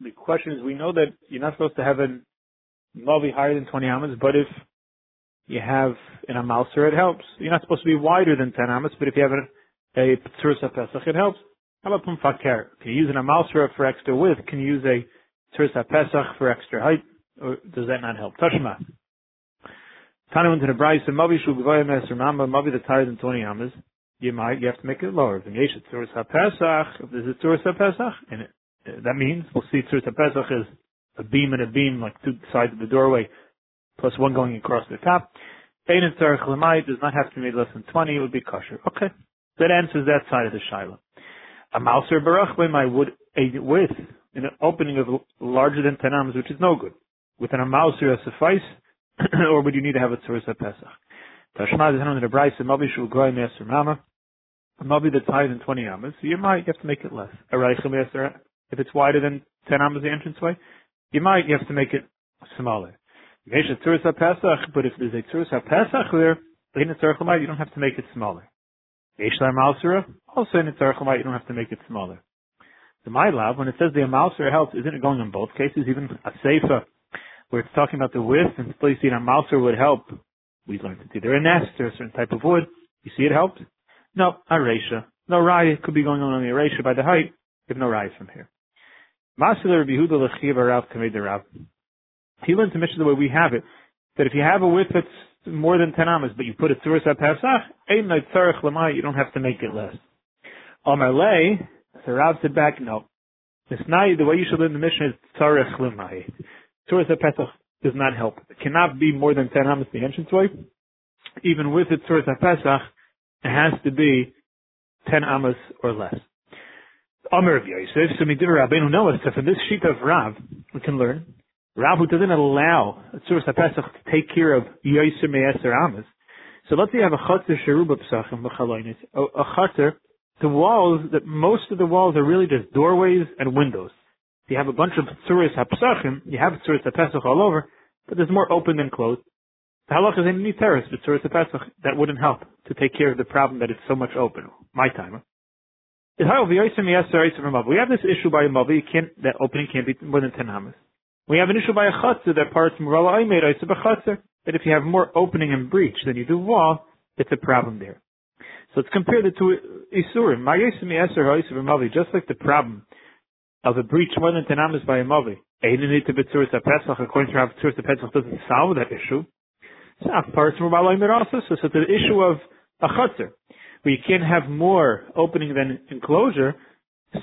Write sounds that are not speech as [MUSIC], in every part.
The question is, we know that you're not supposed to have a Mavi higher than 20 amas, but if you have in a Mouser, it helps. You're not supposed to be wider than 10 amas, but if you have a, a Tzuras Pesach, it helps. How about Pumfakar? Can you use an Amalsera for extra width? Can you use a Tzuras Pesach for extra height? Or does that not help? Tashma. Tana went to the and Mavi Shu Gvaya Meser Mamba, Mavi that's higher than 20 amas. You might, you have to make it lower. If there's a Tzuras HaPesach, if there's a Tzuras HaPesach, and it, that means, we'll see Tzuras HaPesach is a beam and a beam, like two sides of the doorway, plus one going across the top. Ein Tzarech Lamai does not have to be made less than 20, it would be kosher. Okay. That answers that side of the Shiloh. A Mouser Barach my wood, a width, in an opening of larger than 10 arms, which is no good. With an Mouser suffice, [CLEARS THROAT] or would you need to have a Tzuras Pesach? Tashma is in the and Mavi Shul Goy Meser Mama. Mavi that's higher than 20 amas, you might, have to make it less. If it's wider than 10 amas, the entranceway, you might, have to make it smaller. But if there's a Tzuras Pesach there, you don't have to make it smaller. Also in the Tzarech you don't have to make it smaller. The my love, when it says the Amalsera helps, isn't it going in both cases? Even a Seifa, where it's talking about the width, and see an Amalsera would help. We learned it's either a nest or a certain type of wood. You see it helps? No, a Resha. No Raya could be going on the Resha by the height. You have no Raya from here. Masilar Rabbi Huda Lechiv Rav. He learned to mention the way we have it, that if you have a width that's more than 10 amas, but you put it through a Pesach, you don't have to make it less. Omar Lei, so Rav said back, no. Not, the way you should learn the mission is Tzarech Lamai. Tzuras Pesach does not help. It cannot be more than 10 amas the entranceway. Even with the Tzuras Pesach, it has to be 10 amas or less. Omer of Yosef, so Midiv Rabbeinu Noah, so from this sheet of Rav, we can learn Rav who doesn't allow Tzuras HaPesach to take care of Yosef Me'eser Amas. So let's say you have a Chatzir Sheruba Pesachim B'chaloinis, a Chatzir, the walls, that most of the walls are really just doorways and windows. You have a bunch of Tzuras HaPesachim, you have Tzuras HaPesach all over, but there's more open than closed. The halach is in any terrace, but Tzuras HaPesach, that wouldn't help to take care of the problem that it's so much open. My timer. We have this issue by a Mavi, that opening can't be more than 10 Hamas. We have an issue by a chatzah that parts Murala I made chatzah that if you have more opening and breach than you do wall, it's a problem there. So let's compare the two isurim. Just like the problem of a breach more than ten amas by a mavi. According to Rav Tzuras Pesach doesn't solve that issue. So. So, so the issue of a chatzah, where you can't have more opening than enclosure.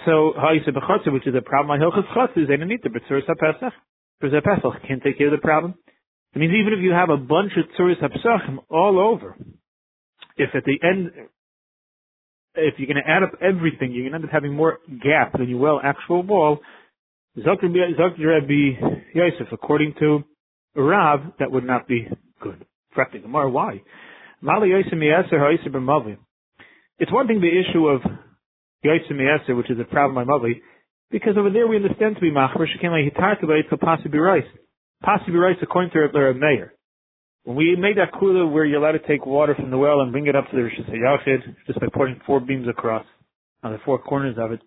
So ha'isa b'chatzah, which is a problem. Hilchas chatzah is ain't but Tzuras Pesach. Because a Pesach can't take care of the problem. It means even if you have a bunch of tzuris hapsachim all over, if at the end, if you're going to add up everything, you're going to end up having more gap than you will actual wall. Zakir Rabbi Yosef, according to Rav, that would not be good. Correcting Gemara, why? It's one thing the issue of Yosef which is a problem by Mavi, because over there we understand to be machmer shekin it could possibly rice. Possibly rice according to Rabbi Meir. When we made that kula where you're allowed to take water from the well and bring it up to the Rosh Hashanah just by pouring four beams across on the four corners of it,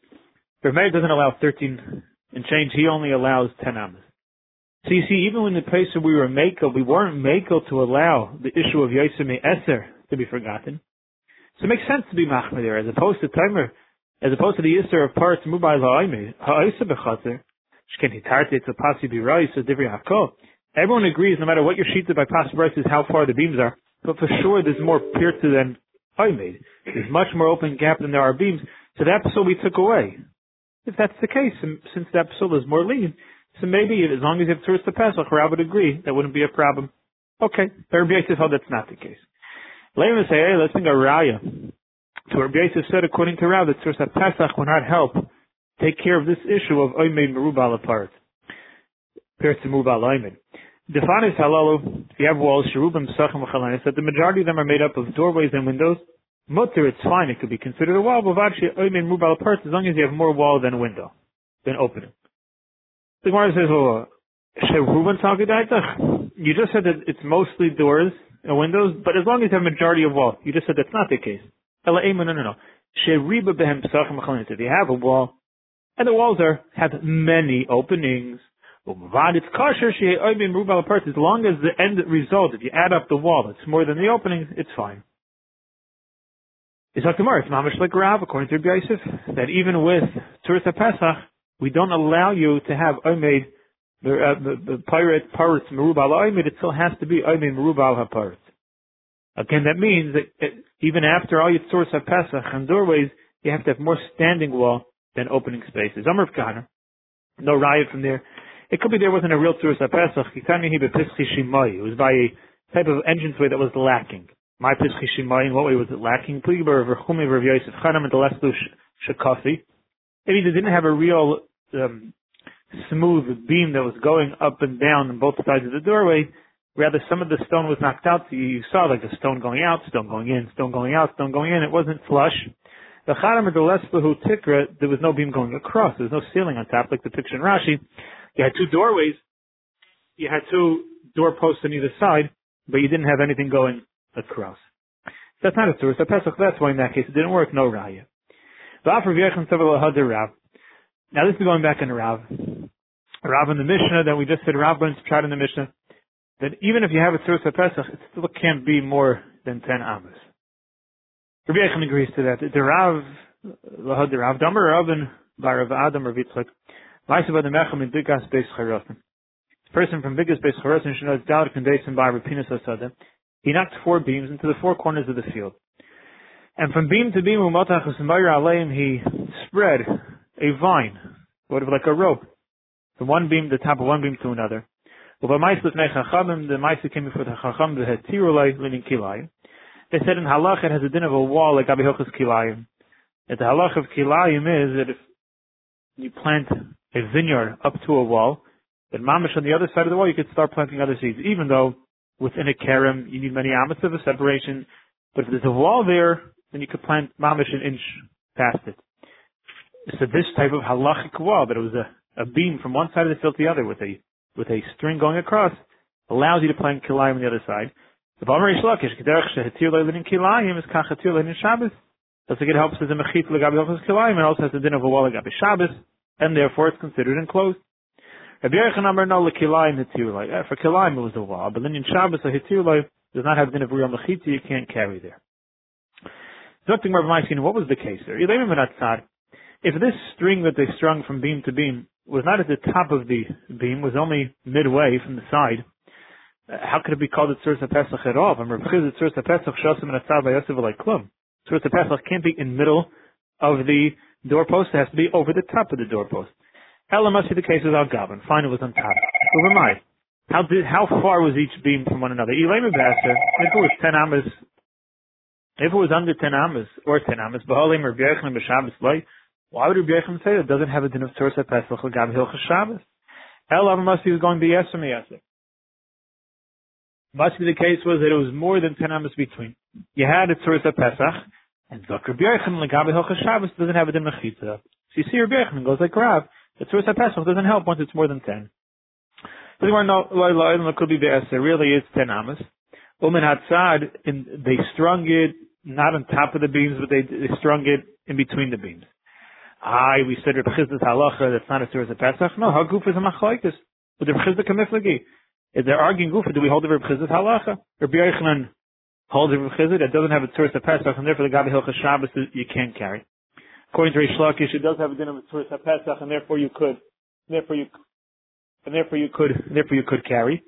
Meir doesn't allow 13 and change. He only allows 10 amas. So you see, even when the place where we were makel, we weren't makel to allow the issue of Yosem Eser to be forgotten. So it makes sense to be machmer there, as opposed to timer as opposed to the Isser of parts Mubai La'aimi, Ha'isa B'chaser, Shken Hitarte to Pasi Birai, says Divri Hakol. Everyone agrees, no matter what your sheet by Pasi Birai is how far the beams are, but for sure there's more Pirta than I made. There's much more open gap than there are beams, so that episode we took away. If that's the case, since the episode is more lean, so maybe as long as you have tourist to Pesach, I would agree, that wouldn't be a problem. Okay, Rabbi Yosef held that's not the case. Me say, hey, let's think of Raya. So Rabbi Yosef said, according to Rav, that Tzuras Pesach will not help take care of this issue of Oimei Merubal apart. Pairs to Oimei. Defanis halalu, if you have walls, Sherubim, Sachem, Chalanis, that the majority of them are made up of doorways and windows. Mutter, it's fine, it could be considered a wall, but actually Oimei Merubal parts, as long as you have more wall than window, than opening. The Gemara says, oh, well, you just said that it's mostly doors and windows, but as long as you have majority of wall, you just said that's not the case. No, no, no. If you have a wall, and the walls are have many openings, it's kosher as long as the end result, if you add up the wall, it's more than the openings, it's fine. It's Gemara, it's mamish like Rav, according to Rabbi Yosef, that even with Tzuras Pesach, we don't allow you to have the, uh, the, pirate, pirates, Merubal Omed, it still has to be Omed Merubal HaParetz. Again, that means that even after all your Tzuras Pesach and doorways, you have to have more standing wall than opening spaces. Amr of Kahana, no riot from there. It could be there wasn't a real Tzuras Pesach, it was by a type of entranceway that was lacking. My Pischi Shimayin, what way was it lacking? Pligaber Verchumi Rav Yosef Chanam and Deleslu Shakafi. Maybe they didn't have a real um, smooth beam that was going up and down on both sides of the doorway. Rather, some of the stone was knocked out, so you saw like a stone going out, stone going in, stone going out, stone going in. It wasn't flush. The Chanam and Deleslu Tikra, there was no beam going across. There was no ceiling on top, like the picture in Rashi. You had two doorways. You had two doorposts on either side, but you didn't have anything going across. That's not a. A Pesach, that's why in that case it didn't work, no Raya. Now this is going back in Rav. Rav in the Mishnah that we just said, Rav learns tried in the Mishnah, that even if you have a Tzuras Pesach, it still can't be more than 10 Amos. Rabbi agrees to that. The Rav, Lahad the Rav, Damer Rabin, by Rav Adam, Rav Yitzchak, Person from Bigas Beis Charosim should know it's Dal Kondesim by Rapinas Asada. He knocked four beams into the four corners of the field. And from beam to beam, he spread a vine, sort of like a rope, from one beam, the top of one beam to another. The Maisa came before the Chacham, the Tirulai, leaning Kilayim. They said in Halach it has a din of a wall like Abihochas Kilayim. That the Halach of Kilayim is that if you plant a vineyard up to a wall, then Mamish on the other side of the wall, you could start planting other seeds, even though within a kerem, you need many amas of a separation. But if there's a wall there, then you could plant mamish an inch past it. So this type of halachic wall, but it was a, a beam from one side of the field to the other with a with a string going across, allows you to plant kilayim on the other side. The Balmer Lakish, Kederach Shehetir Leilin Kilayim is Kachatir Leilin Shabbos. That's it helps as a mechit legabi Hilchas Kilayim and also has a din of a wall legabi Shabbos, and therefore it's considered enclosed. Uh, for kilayim it was a wall, but then in Shabbos a hitirulai does not have din of real mechitzi, you can't carry there. Zokting what was the case there? If this string that they strung from beam to beam was not at the top of the beam, was only midway from the side, uh, how could it be called a Tzuras Pesach at all? From Rav Chiz. Tzuras Pesach can't be in middle of the doorpost, has to be over the top of the doorpost. Ella must be the case with Al Gavin. Fine, it was on top. My. How did, how far was each beam from one another? Basser, if it was 10 amas, if it was under 10 amas, or 10 amas, Bahalim or B'yechim B'Shabbos Loi, why would Yechim say it doesn't have a din of Tzuras Pesach Gab Hilchas Shabbos? Ella must be going to be Yesem Yesem. Must be the case was that it was more than 10 amas between. You had a Tzuras Pesach, and Dr. B'yechim Gab Hilchas Shabbos doesn't have a din of So you see Rabbi Yechim goes like Rav, the Tzuras HaPesach doesn't help once it's more than 10. So no, could be It really is 10 amas. Umen Hatzad, they strung it not on top of the beams, but they, they strung it in between the beams. I, we said Reb Chisda's halacha, that's not a Tzuras HaPesach. No, how goof is a machlaitis? But Reb Chisda kamiflagi. If they're arguing goof, do we hold the Reb Chisda's halacha? Rabbi Yochanan holds the Reb Chisda that doesn't have a Tzuras HaPesach, and therefore the Gabi Hilchas Shabbos you can't carry. According to Rish Lakish, it does have a din of Tzuras HaPesach, and therefore you could, therefore you, and therefore you could, therefore you could carry.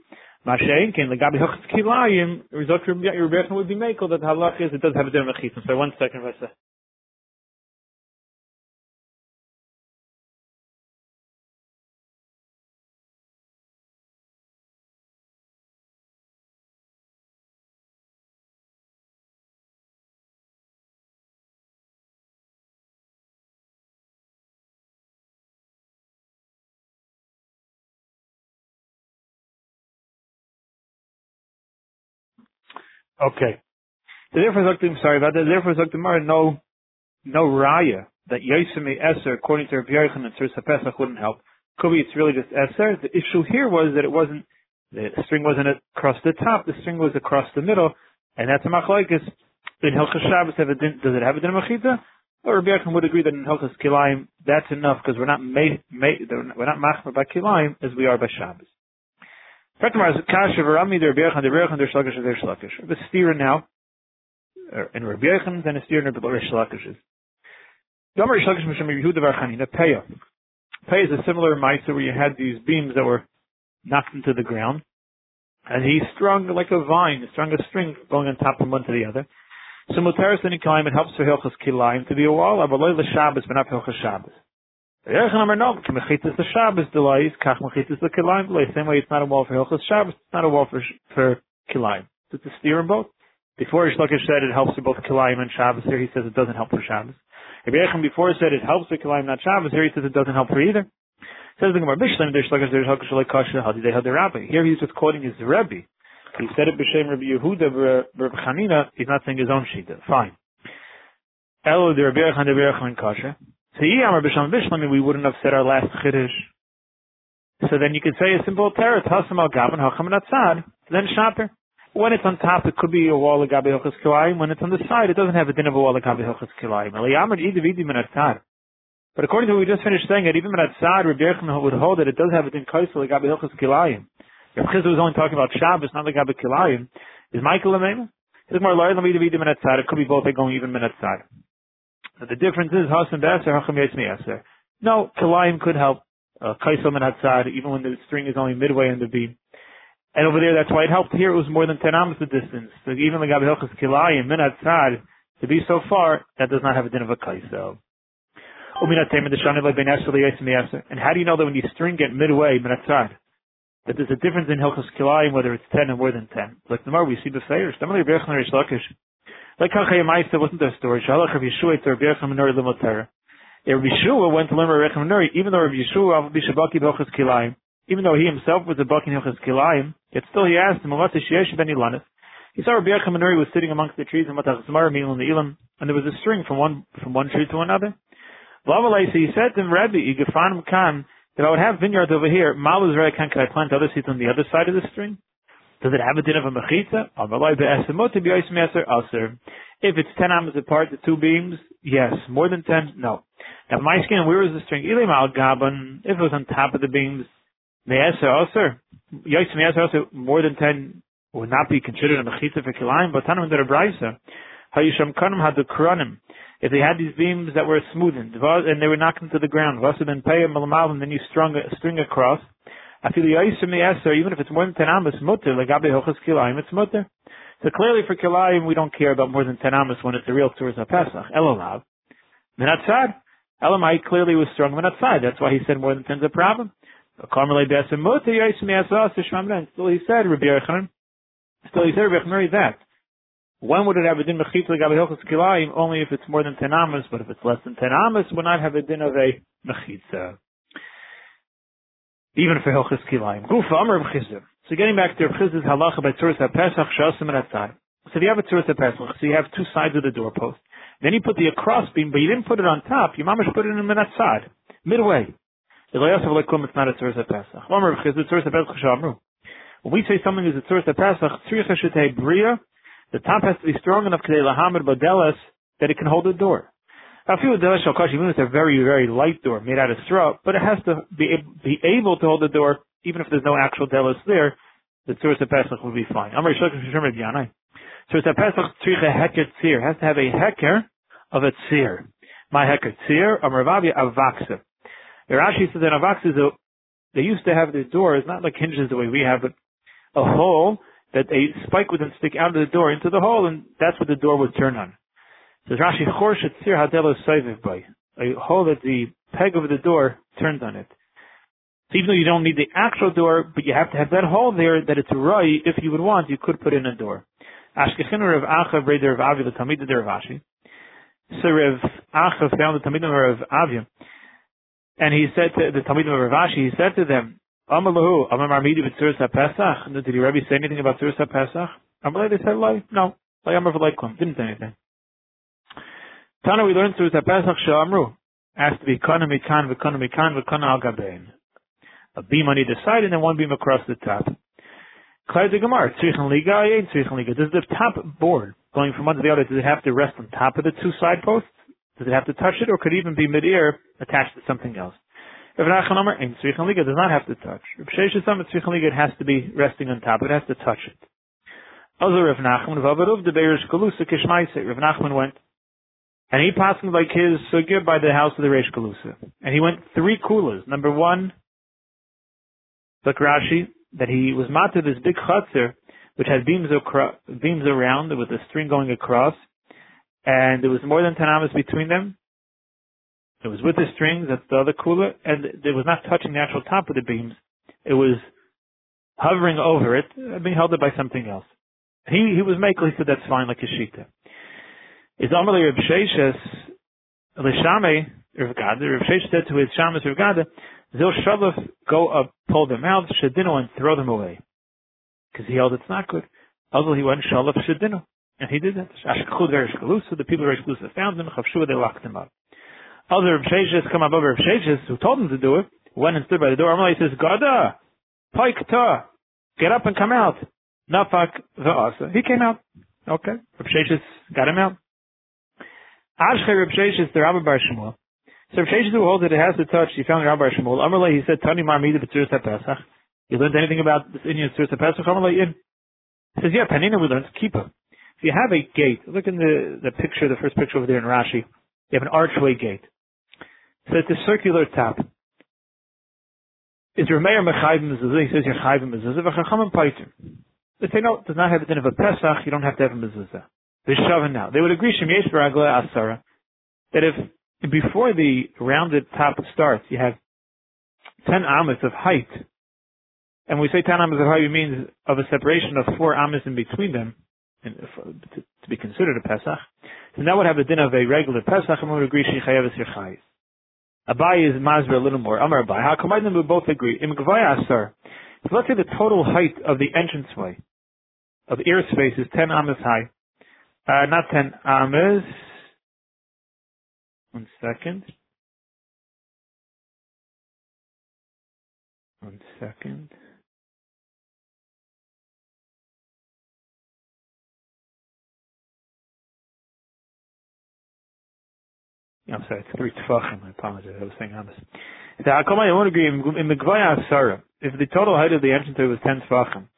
Mashen can the Gabi Hochs Kilayim, result your Rebbe would be makel that halach is it does have a din of Mechitzim. So one second, Vasa. Okay. The therefore I'm sorry about that. The therefore Zaktimar no no raya that Yosemi Eser according to Rabbi Yochanan and Tzuras Pesach wouldn't help. Could be it's really just Eser. The issue here was that it wasn't The string wasn't across the top, the string was across the middle, and that's a machlokes. In Hilchas Shabbos, does it have a din machita? Or Rabbi would agree that in Hilchas Kilayim, that's enough because we're not made, we're not machmer by Kilayim as we are by Shabbos. Frekmar is Shlakish Shlakish. Then Shlakish. Is a similar mitzvah where you had these beams that were knocked into the ground, and he strung like a vine, strung a string going on top from one to the other. So in Kilayim, it helps for Hilchas Kilayim to be a wall, but Shabbos, but not Hilchas Shabbos. Yerchan Amar no, Mechitas the Shabbos delays, Kach Mechitas the Kilayim delay. Same way it's not a wall for Hilchas Shabbos, it's not a wall for, for Kilayim. It's a steer in both. Before Ishlakish said it helps for both Kilayim and Shabbos, here he says it doesn't help for Shabbos. Rabbi Yechon before said it helps for Kilayim, not Shabbos. Here he says it doesn't help for either. Says the Gemara Mishnah, there's like there's Hakash like Kasha, how did they have the Rabbi? Here he's just quoting his Rebbe. He said it b'shem Rabbi Yehuda, Rabbi Chanina. He's not saying his own shita. Fine. Elo the Rabbi the Rabbi Yechon Kasha. Amar b'shem Bishlam, we wouldn't have said our last chiddush. So then you could say a simple terror, Tasam al Gavin, Hacham Natzad, then Shaper. When it's on top, it could be a wall of Gabi Hilchas Kilayim. When it's on the side, it doesn't have a din of a wall of Gabi Hilchas Kilayim. But according to what we just finished saying, that even Menatzad, Rabbi Yechon would hold that it does have a din kaisel of Gabi Hilchas Kilayim. Rabbi Chizah was only talking about Shabbos, not like Gabi Kilayim. Is Michael a than It could be both. They're going even Menatzad. The difference is Hasan Be'eser, Hacham Eser. No, Kilayim could help. Uh, Kaisel Menatzad, even when the string is only midway in the beam. And over there, that's why it helped. Here it was more than 10 amos the distance. So even the Gabi Hilchas Kilayim, Minat Tzad, to be so far, that does not have a din of a kaisel. And how do you know that when you string it midway, Minat Tzad, that there's a difference in Hilchas Kilayim, whether it's 10 or more than 10? Like the more we see the Feir. Like Kachayamaisa wasn't there a story. Shalach Rav Yeshua to Rabbi Yechon Menori Limotera. Rabbi Yeshua went to learn Rabbi Yechon Menori, even though Rabbi Yeshua, Bishabaki Hilchas Kilayim, even though he himself was a Bakin Hilchas Kilayim, yet still he asked him, What Sheyesh ben Ilanis? He saw Rabbi Yechon Menuri was sitting amongst the trees in Matach Zmar, Milan Ilam, and there was a string from one, from one tree to another. So he said to him, Rabbi, Yigafanim Khan, that I would have vineyards over here, Malus Kan, can I plant other seeds on the other side of the string? Does it have a din of a mechitza? If it's ten amas apart, the two beams, yes. More than ten, no. Now my skin, where is the string? Ilim al gaban. If it was on top of the beams, Me'eser also, Yois Me'eser also, more than 10 would not be considered a Mechitza for Kilayim, but Tanam der Braisa, Hayisham Kanim had the Kuranim. If they had these beams that were smoothened, and they were knocked into the ground, Vasa then and then you strung a string across, I feel Yois Me'eser, even if it's more than 10 amas, mutter, like Gabi Hochas Kilayim, it's mutter. So clearly for Kilayim, we don't care about more than 10 amas when it's a real Tzuras HaPesach. Elolav. Minatzad. Elamai clearly was strong Minatzad. That's why he said more than 10 is a problem. Still he said, Rabbi Yochanan, still he said, Rabbi Yochanan, that. When would it have a din mechitza gabi hilchas kilayim? Only if it's more than 10 amas, but if it's less than 10 amas, would not have a din of a mechitza. Even for hilchas kilayim. Gufa amr b'chizim. So getting back to Chiz's halacha by Tzuras HaPesach, Shasim and Atzad. So if you have a Tzuras HaPesach, so you have two sides of the doorpost. Then you put the across beam, but you didn't put it on top. You mamish put it in the Minatzad, midway. It's not a Tzuras HaPesach. When we say something is a Tzuras HaPesach, Bria, the top has to be strong enough that it can hold the door. Few Delas Shalkash, even if it's a very, very light door made out of straw, but it has to be, be able to hold the door, even if there's no actual Delas there, the Tzuras HaPesach will be fine. Amr Shlokim Shishim Rabbi Tzuras HaPesach Tzricha Heker Tzir, has to have a Heker of a Tzir. My Heker Tzir, Amr Vavi Avaksa. Rashi says that Avaks is a, they used to have these doors, not like hinges the way we have, but a hole that a spike would then stick out of the door into the hole, and that's what the door would turn on. Says Rashi, Chor Shatzir Hadelo Saiviv by a hole that the peg of the door turns on it. So even though you don't need the actual door, but you have to have that hole there that it's right, if you would want, you could put in a door. Ashkechin Rav Achav Reder of Avi, the Talmid of Rashi. So Rav Achav found the Talmid of Avia. And he said to the Talmud of Rav Ashi, he said to them, Amalahu, Amar Marmidi b'tzuras ha-Pesach? Did your Rebbe say anything about tzuras ha-Pesach? Amalei, they said, no. Lai Amar v'laikum. Didn't say anything. Tana, we learned through ha-Pesach she'amru. Has to be kana mikan v'kana mikan al gabein. A beam on either side and then one beam across the top. Chayed the Gemara, Tzrichen Liga, Ayin Tzrichen Liga. Does the top board going from one to the other, does it have to rest on top of the two side posts? Does it have to touch it, or could it even be mid-ear attached to something else? Rav Nachman Omer, Ein Tzrichen Liga does not have to touch. Rav Omer, Tzrichen Liga, it has to be resting on top, it has to touch it. Also Rav Nachman, the Rav Nachman went, and he passed like his sugya by the house of the Reish Galusa. And he went three kulas. Number one, like Rashi, that he was matter this big chutzner, which had beams, acro- beams around with a string going across, and there was more than 10 amas between them. It was with the strings, that's the other kula, and it was not touching the actual top of the beams. It was hovering over it, being held up by something else. He, he was makel, he said that's fine, like a shita. Is Amalei Reb Sheshes, Lishame, Rav Gada, Reb Sheshes said to his Shamas Rav Gada, Zil Shalaf, go up, pull them out, Shadino, and throw them away. Because he held it's not good. Although he went Shalaf Shadino. And he did that. Ashkachud Verishkalusa, the people of Verishkalusa found them, Chavshua, they locked them up. Other Reb Sheshes come up over Reb Sheshes, who told him to do it, went and stood by the door. Amalei says, Gada, Paik Ta, get up and come out. Nafak Va'asa. He came out. Okay. Reb Sheshes got him out. Ashche Reb Sheshes, the Rabbi Bar Shmuel. So Reb Sheshes who holds it, it has to touch, he found Rabbi Bar Shmuel. Amalei, he said, Tani Mar Mida B'tzuris HaPesach. You learned anything about this Indian Tzuris HaPesach? Amalei, in. He says, yeah, Panina we learned Kippah. If you have a gate, look in the, the picture, the first picture over there in Rashi, you have an archway gate. So it's a circular top. Is mayor mechayim mezuzah? He says you're chayim mezuzah. V'chachamim paiter. They say no, it does not have a din of a pesach. You don't have to have a mezuzah. They're shoving now. They would agree shemesh baragla asara that if before the rounded top starts, you have ten amas of height, and we say ten amas of height, it means of a separation of four amas in between them, and to, to be considered a pesach. So that would have the din of a regular pesach, and we would agree shechayev is Abai is Mazra a little more. Amar Abai. How come I we both agree? Im Asar. So let's say the total height of the entranceway of airspace is 10 amas high. Uh, not 10 amas. One second. One second. I'm sorry, it's three tefachim. I apologize. I was saying honest. The Hakamai, I won't agree. In Megvaya Asara, if the total height of the entrance was 10 tefachim,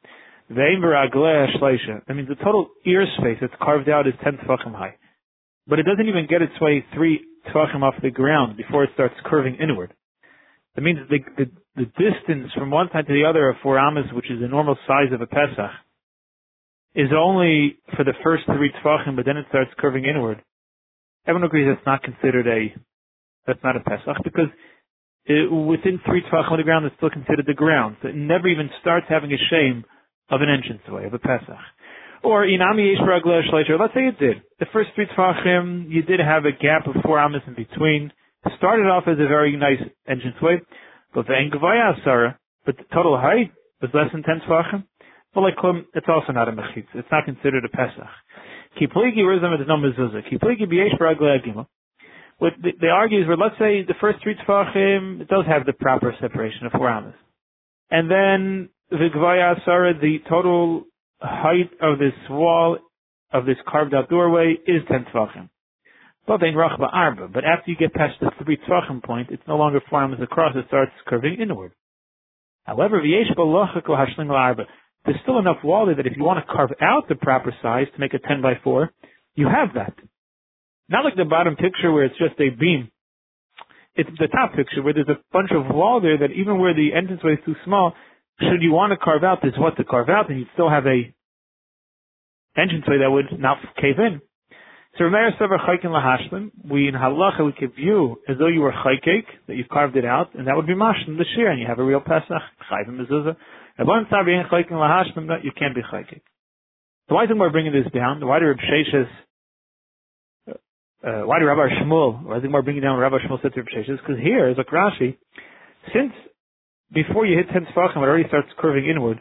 that means the total ear space that's carved out is 10 tefachim high. But it doesn't even get its way three tefachim off the ground before it starts curving inward. That means the, the, the distance from one side to the other of four amas, which is the normal size of a Pesach, is only for the first three tefachim, but then it starts curving inward everyone agrees that's not considered a that's not a Pesach because it, within three tvachim on the ground it's still considered the ground. So it never even starts having a shame of an entranceway of a Pesach. Or inami yesh. Let's say it did. The first three tvachim you did have a gap of four amas in between. Started off as a very nice entranceway, but the engavaya asara, but the total height was less than ten tvachim. Well, like um, it's also not a mechitz. It's not considered a Pesach. Kipligi rizam is no mezuzah. Kipligi b'yesh b'ragle What they argue is, well, let's say the first three tefachim, it does have the proper separation of four amas. And then the Gvaya Asara, the total height of this wall, of this carved out doorway, is 10 tefachim. But after you get past the three tefachim point, it's no longer four amas across, it starts curving inward. However, there's still enough wall there that if you want to carve out the proper size to make a 10 by 4, you have that. Not like the bottom picture where it's just a beam. It's the top picture where there's a bunch of wall there that even where the entranceway is too small, should you want to carve out, there's what to carve out, and you still have a entranceway that would not cave in. So Rameir Sever Chaykin Lahashlim, we in Halacha we could view as though you were Chaykik, that you've carved it out, and that would be Mashlim the Shir, and you have a real Pesach, Chayvim Mezuzah. You can't be chayking. So why is we're bringing this down? Why do Reb Sheshes, uh, why do Rabbi Shmuel, why is we're bringing down Rabbi Shmuel said to Reb Sheshes? Because here, a Rashi, since before you hit 10 Sfachim, it already starts curving inward,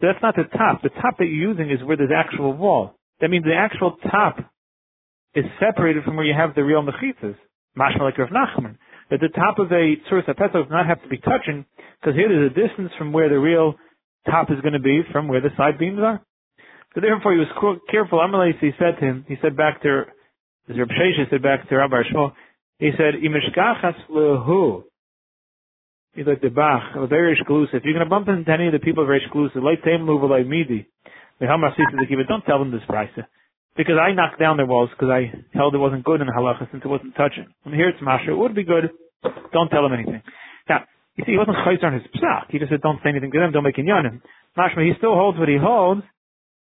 So that's not the top. The top that you're using is where there's actual wall. That means the actual top is separated from where you have the real mechitzas. Mashma like Rav Nachman. That the top of a tzuris apetah does not have to be touching, because here there's a distance from where the real top is going to be from where the side beams are. So therefore he was careful. Amalei, he said to him, he said back to, as Reb Shesha said back to Rabbi Shmuel, he said, Imishkachas lehu. He's like the Bach, very exclusive. If you're going to bump into any of the people very exclusive, like Taim like Midi, don't tell them this price. Because I knocked down their walls because I held it wasn't good in halacha since it wasn't touching. And here it's masha, it would be good. Don't tell them anything. Now, you see, he wasn't chayzer on his psak. He just said, don't say anything to them, don't make inyanim. Mashma, he still holds what he holds,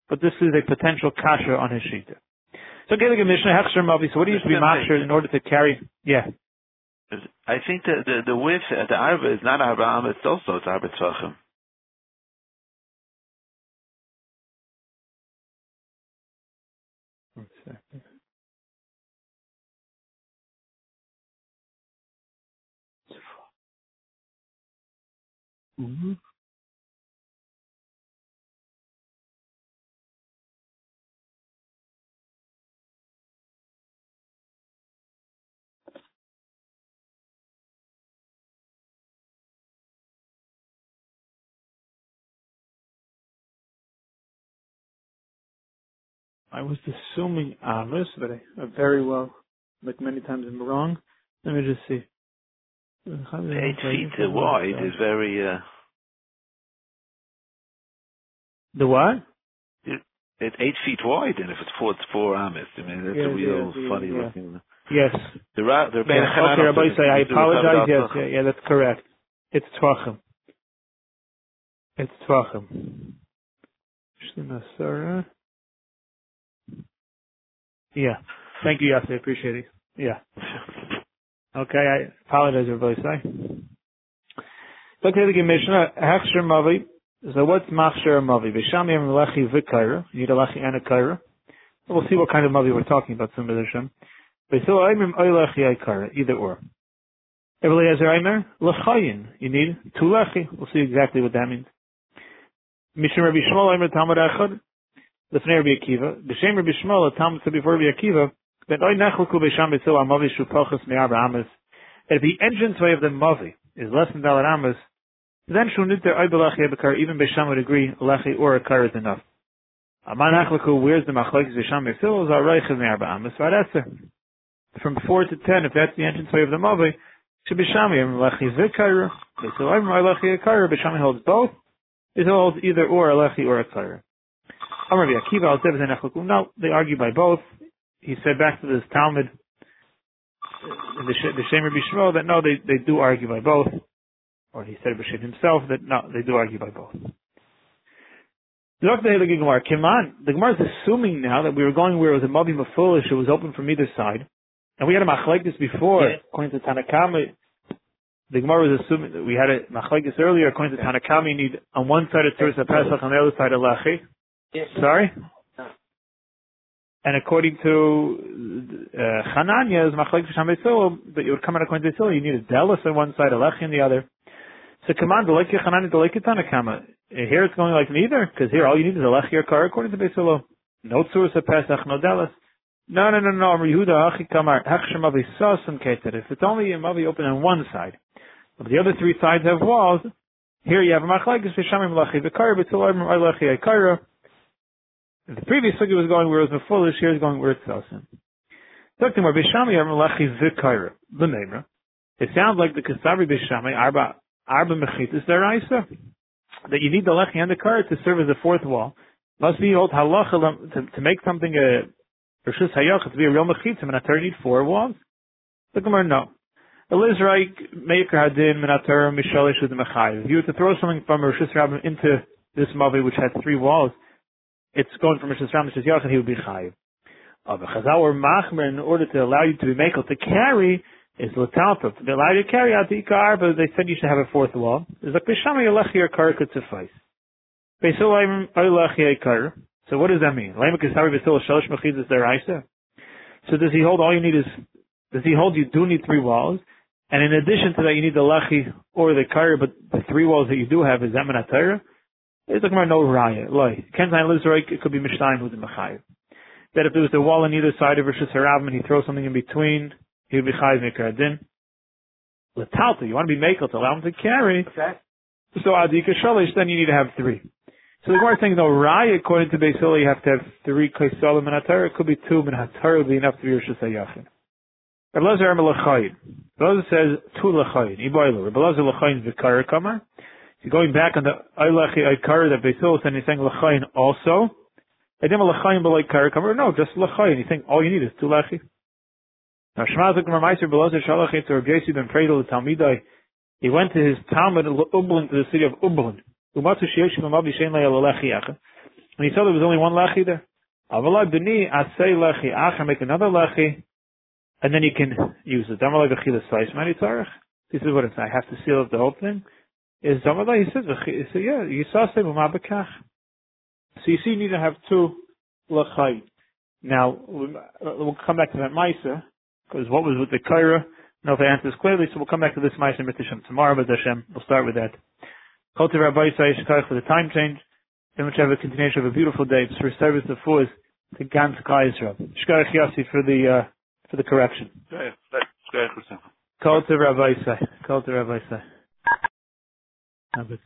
but this is a potential kasha on his shita. So Gelig Mishnah Hechsher Mavi, so what do you to be machsher in order to carry? Yeah. I think the the, the width at the arba is not arba it's also it's arba tzvachim. One second. Mm-hmm. I was assuming Amos, but I, very well, like many times I'm wrong. Let me just see. Uh, eight feet wide is very. Uh... The what? It, it's eight feet wide, and if it's four, it's four Amos. I mean, that's yeah, a real yeah, funny yeah. looking. Uh, yes. The ra- the yeah, okay, Rabbi say, I apologize. Yes, yeah, yeah, that's correct. It's Tvachim. It's Tvachim. Sarah. Yeah. Thank you, Yassi. I appreciate it. Yeah. Okay, I apologize, everybody. Say. Okay, the Mishnah, Hechsher Mavi. So what's Machsher Mavi? Vishami Lechi Vikaira. You need a Lechi and a Kaira. We'll see what kind of Mavi we're talking about soon, B'Hashem. Hashem. V'sil Aimim Oilechi Aikara. Either or. Eliezer Aimer, Lechayin. You need two Lechi. We'll see exactly what that means. Mishim Rabbi Shmuel Aimer Talmud Echad. Rabbi Akiva. B'Shem Rabbi Shmuel, a Talmud said before Rabbi Akiva, that Oy Nechluku B'Sham B'Sil HaMavi Shu Pachas Me'ar B'Amas. If the entranceway of the Mavi is less than Dalar Amas, then Shu Niter Oy B'Lechi B'Kar, even B'Sham would agree, Lechi or a Kar is enough. Aman Nechluku, where's the Machlekes B'Sham B'Sil, is Arayich Me'ar B'Amas, Varetzer. From 4 to 10, if that's the entranceway of the Mavi, should be Shami, Lechi V'Kar, B'Sil Oy Lechi Kar, B'Sham holds both, it holds either or alachi or a Lechi or a Kar. No, they argue by both. He said back to this Talmud, in the, the Shemer Bishmo, that no, they, they do argue by both. Or he said Bashir himself that no, they do argue by both. The Gemara is assuming now that we were going where it was a Mavi Mafulish, it was open from either side. And we had a Machlekes before, yeah. according to Tanakama, the Gemara was assuming that we had a Machlekes earlier, according to Tanakama, you need on one side a Tzuris Pesach, on the other side a Lechi. Sorry? And according to uh, Hananya, is Machlek Sham but you would come out according to you need a Delis on one side, a Lechi on the other. So come on, the Lechi Hananya, the Lechi Tanakama. Here it's going like neither, because here all you need is a Lechi or Kar according to Beisilo. No Tzuras of Pesach, no Delis. No, no, no, no, Yehuda, Achi Kamar, Hechshem Avi Sasam Keter. If it's only Mavi open on one side, but the other three sides have walls, here you have a Machlek Shamim Lechi, the Kar, but Lechi Aikara. The previous sugi was going where it was foolish. here is going where it's Sasim. Talking about Bishami Armalachi Zikaira, the Memra. It sounds like the Kasavi Bishami Arba Arba Mechitis Daraisa. That you need the Lechi and the Kara to serve as a fourth wall. Must be old halacha to, to make something a Rishus Hayach to be a real Mechitim and a need four walls. The Gemara no. Elizraik Meikar Hadin Minatar Mishalish with the Mechayiv. If you were to throw something from Rishus Rabbim into this Mavi which has three walls, it's going from Mrs. Ram, Mrs. Yachid, he would be chayiv. Of a chazal or machmer, in order to allow you to be makel to carry, is latalta, to allow you to carry out the ikar, but they said you should have a fourth wall. It's like b'shama yalechi ikar could suffice. So what does that mean? So does he hold all you need is, does he hold you do need three walls? And in addition to that, you need the lechi or the kar, but the three walls that you do have is minatayra. It's like no raya. Like Kenzai Lizraik, it could be Mishnayim who's in Mechayiv. That if there was a wall on either side of Rosh Hashanah and he throws something in between, he would be Chayiv Mikar Din. Latalta, you want to be Makel to allow him to carry. Okay. So Adika Shalish, then you need to have three. So the Gemara is saying, no, Rai, according to Beis Hillel, you have to have three Kaisalim and Hatar. It could be two, and Hatar would be enough to be Rosh Hashanah. Rabbi Lazar. Rabbi says two Lachayin. Iboilu. Rabbi Lazar Lachayin Vikar Kamar. You're going back on the Eilachi Aikar that Beis Hillel said, he's saying Lachayin also. Edim Lachayin B'lai Kar Kamar. No, just Lachayin. You think all you need is two Lachi. Now Shemazik Ramaiser Rabbi Lazar Shalachin to Rabbi ben the Talmidai. He went to his Talmud in Ublin, to the city of Ublin. And he saw there was only one lechi there. Avalai b'ni asay lechi acher, make another lechi, and then you can use it. Damalai v'chilas slice mani tzarech. This is what it's. I have to seal up the whole thing. Is Damalai? He says, he said, yeah, you saw say b'mabakach. So you see, you need to have two lechai. Now we'll come back to that ma'isa because what was with the kaira? No, if I answer this clearly, so we'll come back to this ma'isa mitzvah tomorrow. But Hashem, we'll start with that. Call to Rabbi Yisrael for the time change. Then we have a continuation of a beautiful day for service of fours to Gans Israel. Shkarach Yossi for the uh, for the correction. Call to Rabbi Yisrael. Call to Rabbi Yisrael. Okay